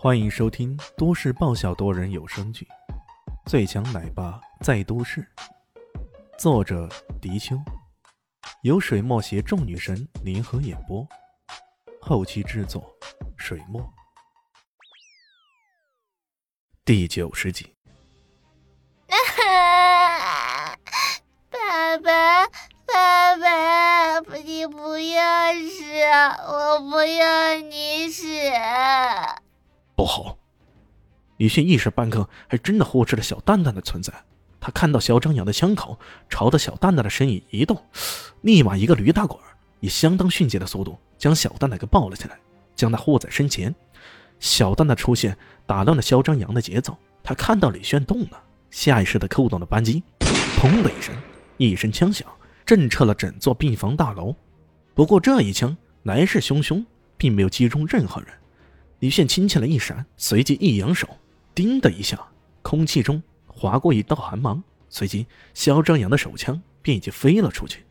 欢迎收听都市爆笑多人有声剧《最强奶爸在都市》，作者：迪秋，由水墨携众女神联合演播，后期制作：水墨。第九十集。爸爸，爸爸，你不要死，我不要你死。不好！李迅一时半刻还真的忽视了小蛋蛋的存在。他看到肖张扬的枪口朝着小蛋蛋的身影移动，立马一个驴打滚，以相当迅捷的速度将小蛋蛋给抱了起来，将他护在身前。小蛋蛋出现打乱了肖张扬的节奏。他看到李炫动了，下意识的扣动了扳机，砰的一声，一声枪响，震彻了整座病房大楼。不过这一枪来势汹汹，并没有击中任何人。李炫轻轻的一闪，随即一扬手，叮的一下，空气中划过一道寒芒，随即肖张扬的手枪便已经飞了出去。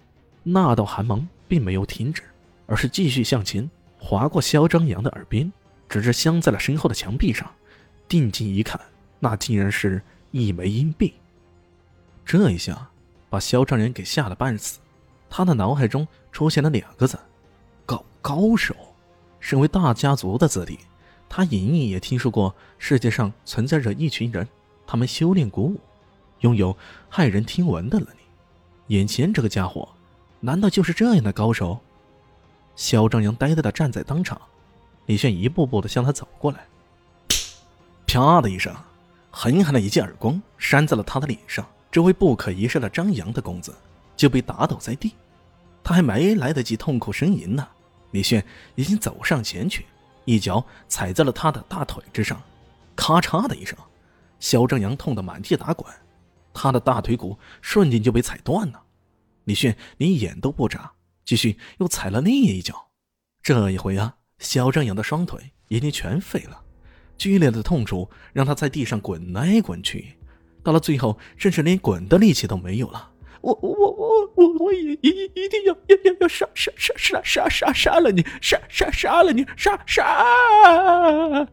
那道寒芒并没有停止，而是继续向前，划过肖张扬的耳边，直至镶在了身后的墙壁上。定睛一看，那竟然是一枚硬币。这一下把肖张扬给吓得半死，他的脑海中出现了两个字：高高手。身为大家族的子弟。他隐隐也听说过世界上存在着一群人，他们修炼古武，拥有骇人听闻的能力。眼前这个家伙，难道就是这样的高手？肖张扬呆呆的站在当场，李炫一步步的向他走过来，啪的一声，狠狠的一记耳光扇在了他的脸上。这位不可一世的张扬的公子就被打倒在地，他还没来得及痛苦呻吟呢，李炫已经走上前去。一脚踩在了他的大腿之上，咔嚓的一声，肖正阳痛得满地打滚，他的大腿骨瞬间就被踩断了。李迅连眼都不眨，继续又踩了另一脚。这一回啊，肖正阳的双腿已经全废了，剧烈的痛楚让他在地上滚来滚去，到了最后，甚至连滚的力气都没有了。我我我我我也一一定要要要要杀杀杀杀杀杀杀了你杀杀杀了你杀杀！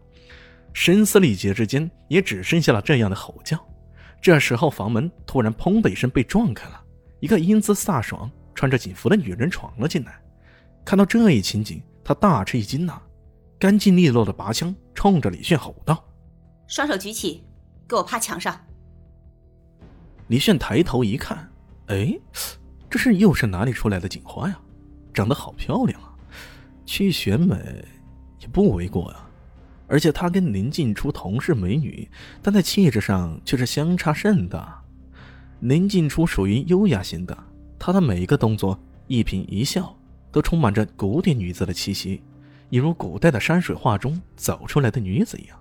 声嘶力竭之间，也只剩下了这样的吼叫。这时候，房门突然砰的一声被撞开了，一个英姿飒爽、穿着警服的女人闯了进来。看到这一情景，她大吃一惊呐，干净利落的拔枪，冲着李炫吼道：“双手举起，给我趴墙上！”李炫抬头一看。哎，这是又是哪里出来的警花呀？长得好漂亮啊！去选美也不为过啊。而且她跟林静初同是美女，但在气质上却是相差甚大。林静初属于优雅型的，她的每一个动作、一颦一笑都充满着古典女子的气息，一如古代的山水画中走出来的女子一样。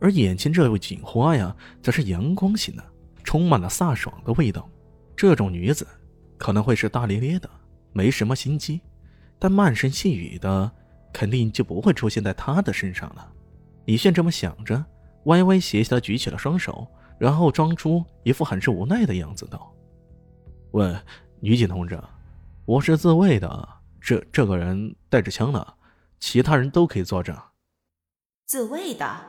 而眼前这位警花呀，则是阳光型的，充满了飒爽的味道。这种女子可能会是大咧咧的，没什么心机，但慢声细语的肯定就不会出现在她的身上了。李炫这么想着，歪歪斜斜的举起了双手，然后装出一副很是无奈的样子，道：“喂，女警同志，我是自卫的，这这个人带着枪呢，其他人都可以作证。”自卫的，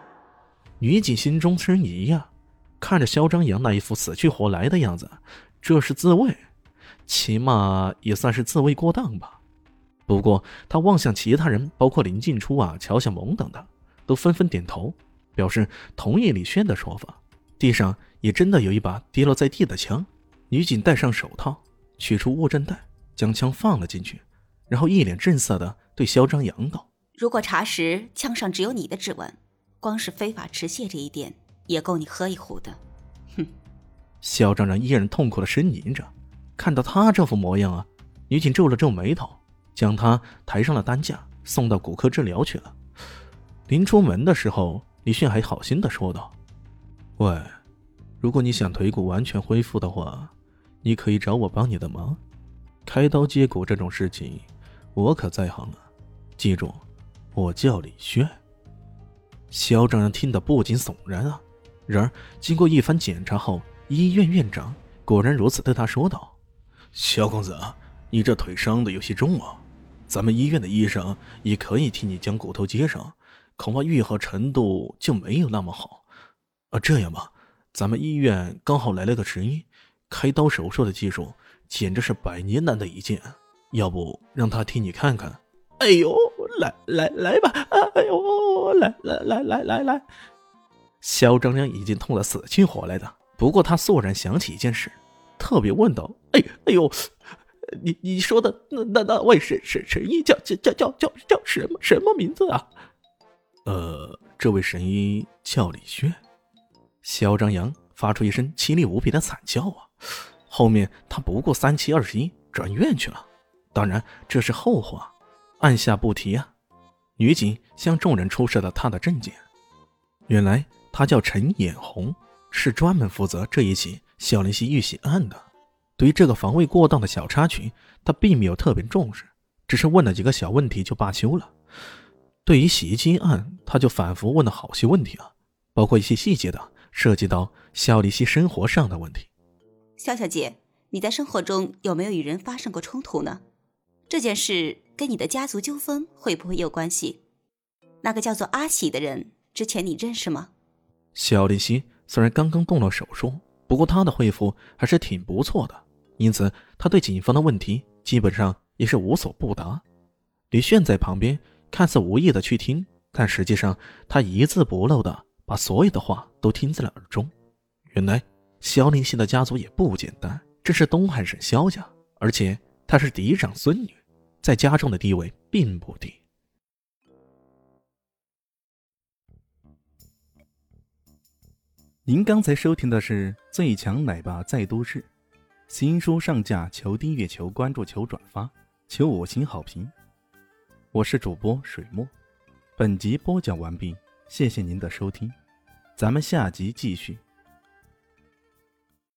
女警心中生疑呀，看着肖张扬那一副死去活来的样子。这是自卫，起码也算是自卫过当吧。不过他望向其他人，包括林静初啊、乔小萌等的，都纷纷点头，表示同意李轩的说法。地上也真的有一把跌落在地的枪。女警戴上手套，取出物证袋，将枪放了进去，然后一脸正色的对肖张扬道：“如果查实枪上只有你的指纹，光是非法持械这一点，也够你喝一壶的。”哼。肖张扬依然痛苦的呻吟着，看到他这副模样啊，女警皱了皱眉头，将他抬上了担架，送到骨科治疗去了。临出门的时候，李迅还好心的说道：“喂，如果你想腿骨完全恢复的话，你可以找我帮你的忙。开刀接骨这种事情，我可在行了。记住，我叫李炫。”肖张扬听得不禁悚然啊。然而经过一番检查后，医院院长果然如此对他说道：“萧公子，你这腿伤的有些重啊，咱们医院的医生也可以替你将骨头接上，恐怕愈合程度就没有那么好。啊，这样吧，咱们医院刚好来了个神医，开刀手术的技术简直是百年难得一见。要不让他替你看看？哎呦，来来来吧！哎呦，来来来来来来！肖张良已经痛得死去活来的，不过他肃然想起一件事，特别问道：“哎哎呦！”你你说的那那那位神神神医叫叫叫叫叫叫什么什么名字啊？呃，这位神医叫李轩。肖张扬发出一声凄厉无比的惨叫啊！后面他不过三七二十一，转院去了。当然这是后话，按下不提啊。女警向众人出示了他的证件。原来他叫陈眼红，是专门负责这一起小林溪遇袭案的。对于这个防卫过当的小插曲，他并没有特别重视，只是问了几个小问题就罢休了。对于洗衣机案，他就反复问了好些问题啊，包括一些细节的，涉及到小林溪生活上的问题。肖小姐，你在生活中有没有与人发生过冲突呢？这件事跟你的家族纠纷会不会有关系？那个叫做阿喜的人，之前你认识吗？小林溪虽然刚刚动了手术，不过他的恢复还是挺不错的。因此，他对警方的问题基本上也是无所不答。李炫在旁边看似无意的去听，但实际上他一字不漏的把所有的话都听在了耳中。原来萧林熙的家族也不简单，这是东汉省萧家，而且她是嫡长孙女，在家中的地位并不低。您刚才收听的是《最强奶爸在都市》。新书上架，求订阅，求关注，求转发，求五星好评。我是主播水墨，本集播讲完毕，谢谢您的收听，咱们下集继续。